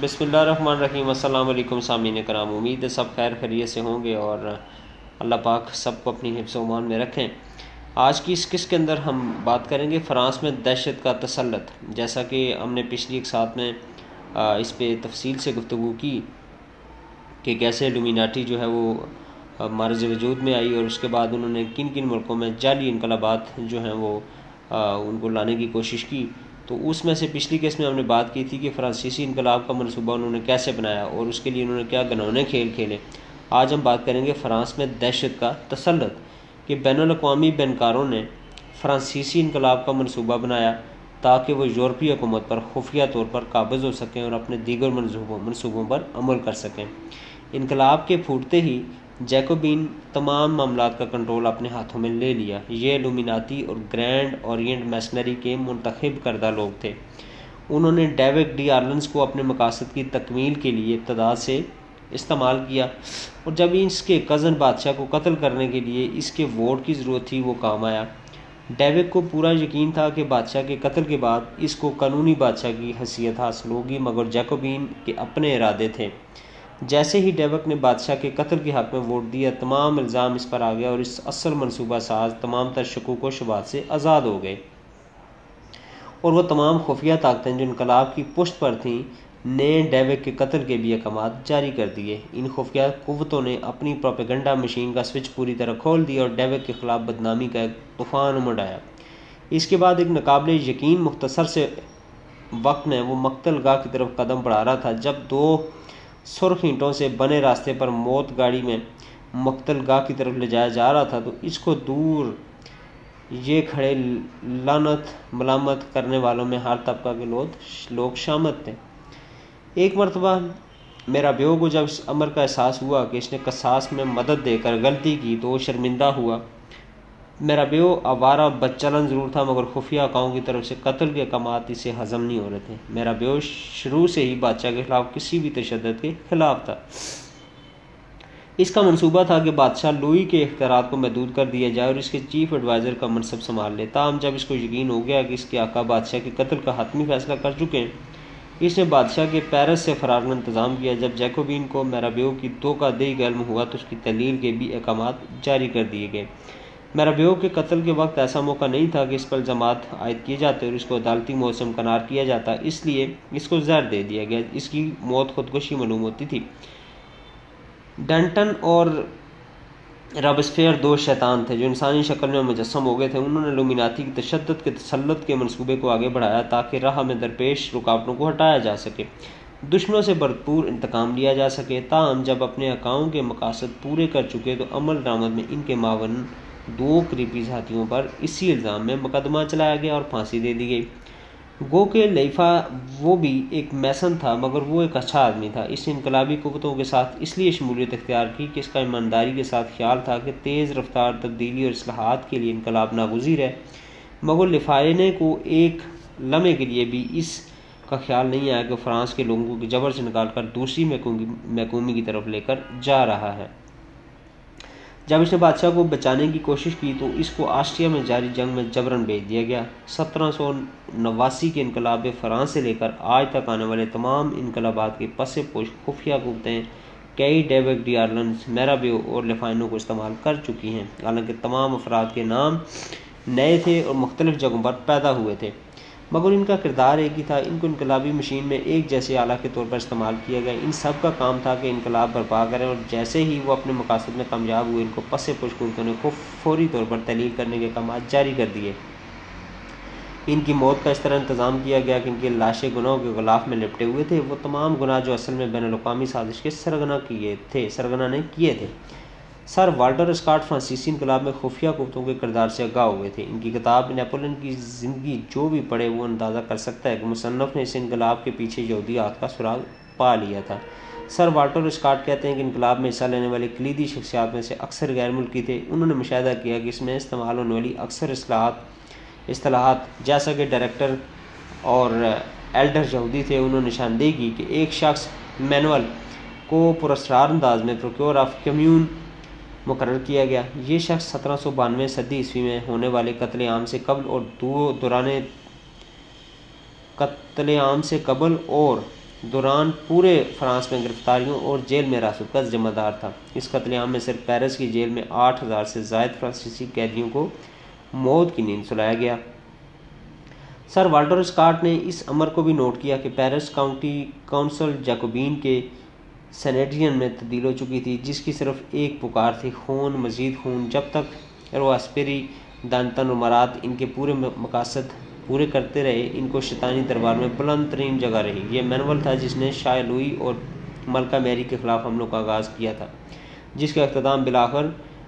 بسم اللہ الرحمن الرحیم، السلام علیکم سامعین کرام، امید ہے سب خیر خیریت سے ہوں گے اور اللہ پاک سب کو اپنی حفظ و امان میں رکھیں۔ آج کی اس قسط کے اندر ہم بات کریں گے فرانس میں دہشت کا تسلط۔ جیسا کہ ہم نے پچھلی ایک ساتھ میں اس پہ تفصیل سے گفتگو کی کہ کیسے لومیناٹی جو ہے وہ مارز وجود میں آئی اور اس کے بعد انہوں نے کن کن ملکوں میں جعلی انقلابات جو ہیں وہ ان کو لانے کی کوشش کی۔ تو اس میں سے پچھلی کیس میں ہم نے بات کی تھی کہ فرانسیسی انقلاب کا منصوبہ انہوں نے کیسے بنایا اور اس کے لیے انہوں نے کیا گنونے کھیل کھیلے۔ آج ہم بات کریں گے فرانس میں دہشت کا تسلط کہ بین الاقوامی بینکاروں نے فرانسیسی انقلاب کا منصوبہ بنایا تاکہ وہ یورپی حکومت پر خفیہ طور پر قابض ہو سکیں اور اپنے دیگر منصوبوں منصوبوں پر عمل کر سکیں۔ انقلاب کے پھوٹتے ہی جیکوبین تمام معاملات کا کنٹرول اپنے ہاتھوں میں لے لیا۔ یہ لومیناتی اور گرینڈ اورینٹ میسنری کے منتخب کردہ لوگ تھے۔ انہوں نے ڈیوک ڈی آرلنس کو اپنے مقاصد کی تکمیل کے لیے ابتدا سے استعمال کیا اور جب اس کے کزن بادشاہ کو قتل کرنے کے لیے اس کے ووٹ کی ضرورت تھی، وہ کام آیا۔ ڈیوک کو پورا یقین تھا کہ بادشاہ کے قتل کے بعد اس کو قانونی بادشاہ کی حیثیت حاصل ہوگی، مگر جیکوبین کے اپنے ارادے تھے۔ جیسے ہی ڈیوک نے بادشاہ کے قتل کے حق میں ووٹ دیا، تمام الزام اس پر آ گیا اور اس اصل منصوبہ ساز تمام تر شکوک و شبات سے آزاد ہو گئے۔ اور وہ تمام خفیہ طاقتیں جو انقلاب کی پشت پر تھیں نے ڈیوک کے قتل کے بھی احکامات جاری کر دیے۔ ان خفیہ قوتوں نے اپنی پروپیگنڈا مشین کا سوئچ پوری طرح کھول دیا اور ڈیوک کے خلاف بدنامی کا ایک طوفان مڈایا اس کے بعد ایک ناقابل یقین مختصر سے وقت میں وہ مقتل گاہ کی طرف قدم بڑھا رہا تھا، جب دو سرخ اینٹوں سے بنے راستے پر موت گاڑی میں مقتل گاہ کی طرف لے جایا جا رہا تھا، تو اس کو دور یہ کھڑے لانت ملامت کرنے والوں میں ہر طبقہ کے لوگ لوگ شامت تھے۔ ایک مرتبہ میرا بیو کو جب اس امر کا احساس ہوا کہ اس نے قصاص میں مدد دے کر غلطی کی تو وہ شرمندہ ہوا۔ میرا بیو، آوارہ بچلن ضرور تھا، مگر خفیہ اکاؤں کی طرف سے قتل کے اقامات اسے ہضم نہیں ہو رہے تھے۔ میرا بیو شروع سے ہی بادشاہ کے خلاف کسی بھی تشدد کے خلاف تھا۔ اس کا منصوبہ تھا کہ بادشاہ لوئی کے اختیارات کو محدود کر دیا جائے اور اس کے چیف ایڈوائزر کا منصب سنبھال لے تاہم جب اس کو یقین ہو گیا کہ اس کے آقا بادشاہ کے قتل کا حتمی فیصلہ کر چکے ہیں، اس نے بادشاہ کے پیرس سے فرار کا انتظام کیا۔ جب جیکوبین کو میرا بیو کی دو کا علم ہوا تو اس کی تحلیل کے بھی احکامات جاری کر دیے گئے۔ میرا بیو کے قتل کے وقت ایسا موقع نہیں تھا کہ اس پر الزامات عائد کیے جاتے اور اس کو عدالتی موسم کنار کیا جاتا۔ اس لیے اس کو زہر دے دیا گیا۔ اس کی موت خودکشی معلوم ہوتی تھی۔ ڈنٹن اور رابسفیئر دو شیطان تھے جو انسانی شکل میں مجسم ہو گئے تھے۔ انہوں نے لومیناتی کی تشدد کے تسلط کے منصوبے کو آگے بڑھایا تاکہ راہ میں درپیش رکاوٹوں کو ہٹایا جا سکے۔ دشمنوں سے بھرپور انتقام لیا جا سکے۔ تاہم، جب اپنے اکاؤں کے مقاصد پورے کر چکے تو عمل درآمد میں ان کے معاون دو قریبی ساتھیوں پر اسی الزام میں مقدمہ چلایا گیا اور پھانسی دے دی گئی۔ گو کے لیفا وہ بھی ایک میسن تھا مگر وہ ایک اچھا آدمی تھا۔ اس نے انقلابی قوتوں کے ساتھ اس لیے شمولیت اختیار کی کہ اس کا ایمانداری کے ساتھ خیال تھا کہ تیز رفتار، تبدیلی اور اصلاحات کے لیے انقلاب ناگزیر ہے۔ مگر لفائنے کو ایک لمحے کے لیے بھی اس کا خیال نہیں آیا کہ فرانس کے لوگوں کو جبر سے نکال کر دوسری محکومی کی طرف لے کر جا رہا ہے۔ جب اس نے بادشاہ کو بچانے کی کوشش کی تو اس کو آسٹریا میں جاری جنگ میں جبرن بھیج دیا گیا۔ سترہ سو نواسی کے انقلاب فرانس سے لے کر آج تک آنے والے تمام انقلابات کے پس پوش خفیہ قوتیں کئی ڈیوک ڈی آرلنس میرابیو اور لفائنوں کو استعمال کر چکی ہیں۔ حالانکہ تمام افراد کے نام نئے تھے اور مختلف جگہوں پر پیدا ہوئے تھے۔ مگر ان کا کردار ایک ہی تھا، ان کو انقلابی مشین میں ایک جیسے آلہ کے طور پر استعمال کیا گیا۔ ان سب کا کام تھا کہ انقلاب برپا کریں اور جیسے ہی وہ اپنے مقاصد میں کامیاب ہوئے، ان کو پس پشکولتوں نے خوب فوری طور پر تحلیل کرنے کے کامات جاری کر دیے۔ ان کی موت کا اس طرح انتظام کیا گیا کہ ان کے لاشیں گناہوں کے غلاف میں لپٹے ہوئے تھے۔ وہ تمام گناہ جو اصل میں بین الاقوامی سازش کے سرگنا کیے تھے سرگنا نے کیے تھے۔ سر والٹر اسکاٹ فرانسیسی انقلاب میں خفیہ قوتوں کے کردار سے آگاہ ہوئے تھے۔ ان کی کتاب نیپولن کی زندگی جو بھی پڑھے وہ اندازہ کر سکتا ہے کہ مصنف نے اس انقلاب کے پیچھے یہودی ہاتھ کا سراغ پا لیا تھا۔ سر والٹر اسکاٹ کہتے ہیں کہ انقلاب میں حصہ لینے والے کلیدی شخصیات میں سے اکثر غیر ملکی تھے۔ انہوں نے مشاہدہ کیا کہ اس میں استعمال ہونے والی اکثر اصلاحات اصطلاحات، جیسا کہ ڈائریکٹر اور ایلڈر یہودی تھے، انہوں نے نشاندہی کی کہ ایک شخص مینول کو پرسرار انداز میں پروکیور آف کمیون مقرر کیا گیا۔ یہ شخص سترہ سو بانوے صدی عیسوی میں ہونے والے قتل عام سے قبل اور دوران قتل عام سے قبل اور دوران پورے فرانس میں گرفتاریوں اور جیل میں راست کا ذمہ دار تھا۔ اس قتل عام میں صرف پیرس کی جیل میں آٹھ ہزار سے زائد فرانسیسی قیدیوں کو موت کی نیند سلایا گیا۔ سر والٹر اسکاٹ نے اس امر کو بھی نوٹ کیا کہ پیرس کاؤنٹی کونسل جیکوبین کے سینیٹرین میں تبدیل ہو چکی تھی، جس کی صرف ایک پکار تھی، خون، مزید خون۔ جب تک رواسپیری دانتن و مرات ان کے پورے مقاصد پورے کرتے رہے، ان کو شیطانی دربار میں بلند ترین جگہ رہی۔ یہ مینول تھا جس نے شاہ لوئی اور ملکہ میری کے خلاف حملوں کا آغاز کیا تھا، جس کا اختتام بلاخر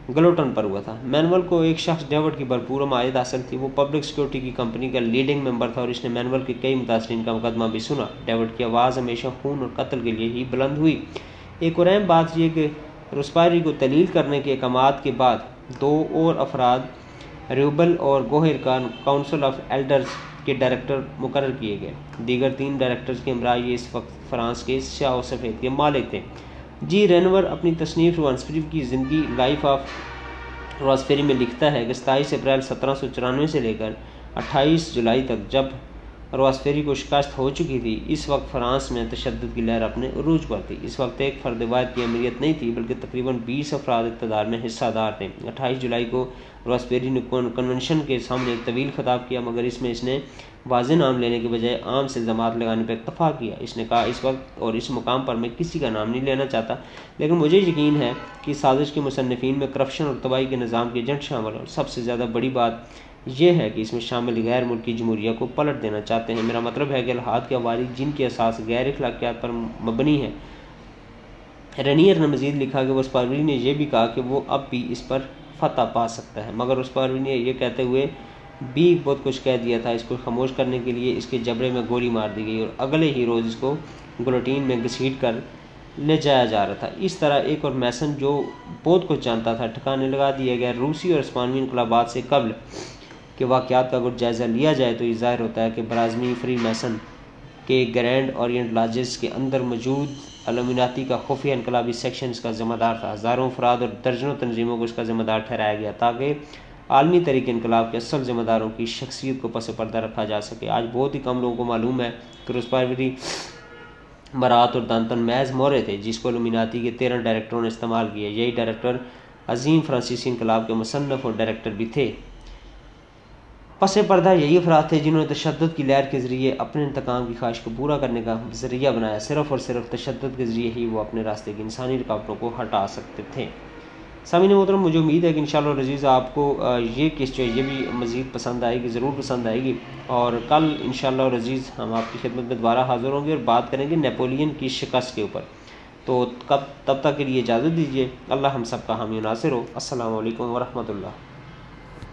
گلوٹن پر ہوا تھا۔ مینول کو ایک شخص ڈیوڈ کی بھرپور معاہد حاصل تھی۔ وہ پبلک سیکورٹی کی کمپنی کا لیڈنگ ممبر تھا اور اس نے مینول کے کئی متاثرین کا مقدمہ بھی سنا۔ ڈیوڈ کی آواز ہمیشہ خون اور قتل کے لیے ہی بلند ہوئی۔ ایک اور اہم بات یہ کہ رسپاری کو تلیل کرنے کے اقامات کے بعد دو اور افراد، ریوبل اور گوہر کا کونسل آف ایلڈرز کے ڈائریکٹر مقرر کیے گئے۔ دیگر تین ڈائریکٹرز کے امراء یہ اس وقت فرانس کے سیاہ و سفید کے مالک تھے۔ جی رینور اپنی تصنیف روانسفری کی زندگی لائف آف روانسفری میں لکھتا ہے کہ ستائیس اپریل سترہ سو چورانوے سے لے کر اٹھائیس جولائی تک جب رواسفیری کو شکست ہو چکی تھی۔ اس وقت فرانس میں تشدد کی لہر اپنے عروج پر تھی۔ اس وقت ایک فرد واحد کی امریت نہیں تھی، بلکہ تقریباً بیس افراد اقتدار میں حصہ دار تھے۔ اٹھائیس جولائی کو رواسفیری نے کنونشن کے سامنے ایک طویل خطاب کیا، مگر اس میں اس نے واضح نام لینے کے بجائے عام سے جماعت لگانے پر اتفاق کیا۔ اس نے کہا، اس وقت اور اس مقام پر میں کسی کا نام نہیں لینا چاہتا، لیکن مجھے یقین ہے کہ سازش کے مصنفین میں کرپشن اور تباہی کے نظام کے ایجنٹ شامل اور سب سے زیادہ بڑی بات یہ ہے کہ اس میں شامل غیر ملکی جمہوریہ کو پلٹ دینا چاہتے ہیں۔ میرا مطلب ہے کہ الحاد کے عوارض، جن کے اساس غیر اخلاقیات پر مبنی ہے رنیئر نے مزید لکھا کہ وہ نے یہ بھی کہا کہ وہ اب بھی اس پر فتح پا سکتا ہے، مگر اس پاروی نے یہ کہتے ہوئے بھی بہت کچھ کہہ دیا تھا۔ اس کو خاموش کرنے کے لیے اس کے جبڑے میں گولی مار دی گئی اور اگلے ہی روز اس کو گلوٹین میں گھسیٹ کر لے جایا جا رہا تھا۔ اس طرح ایک اور میسن جو بہت کچھ جانتا تھا، ٹھکانے لگا دیا گیا روسی اور اسپانوی انقلابات سے قبل کہ واقعات کا اگر جائزہ لیا جائے تو یہ ظاہر ہوتا ہے کہ برازمی فری میسن کے گرینڈ اورینٹ لاجز کے اندر موجود علومناتی کا خفیہ انقلابی سیکشن اس کا ذمہ دار تھا۔ ہزاروں افراد اور درجنوں تنظیموں کو اس کا ذمہ دار ٹھہرایا گیا تاکہ عالمی طریقے انقلاب کے اصل ذمہ داروں کی شخصیت کو پس پردہ رکھا جا سکے۔ آج بہت ہی کم لوگوں کو معلوم ہے کہ رسپاروی مرات اور دانتن میز مورے تھے، جس کو علومناتی کے تیرہ ڈائریکٹروں نے استعمال کیا۔ یہی ڈائریکٹر عظیم فرانسیسی انقلاب کے مصنف اور ڈائریکٹر بھی تھے۔ پس پردہ یہی افراد تھے جنہوں نے تشدد کی لہر کے ذریعے اپنے انتقام کی خواہش کو پورا کرنے کا ذریعہ بنایا۔ صرف اور صرف تشدد کے ذریعے ہی وہ اپنے راستے کی انسانی رکاوٹوں کو ہٹا سکتے تھے۔ سامعین محترم، مجھے امید ہے کہ انشاءاللہ رضیز آپ کو یہ کس جو ہے، یہ بھی مزید پسند آئے گی، ضرور پسند آئے گی۔ اور کل انشاءاللہ رضیز ہم آپ کی خدمت میں دوبارہ حاضر ہوں گے اور بات کریں گے نیپولین کی شکست کے اوپر۔ تو کب تب تک کے لیے اجازت دیجیے اللہ ہم سب کا حامی ناصر ہو۔ السلام علیکم ورحمۃ اللہ۔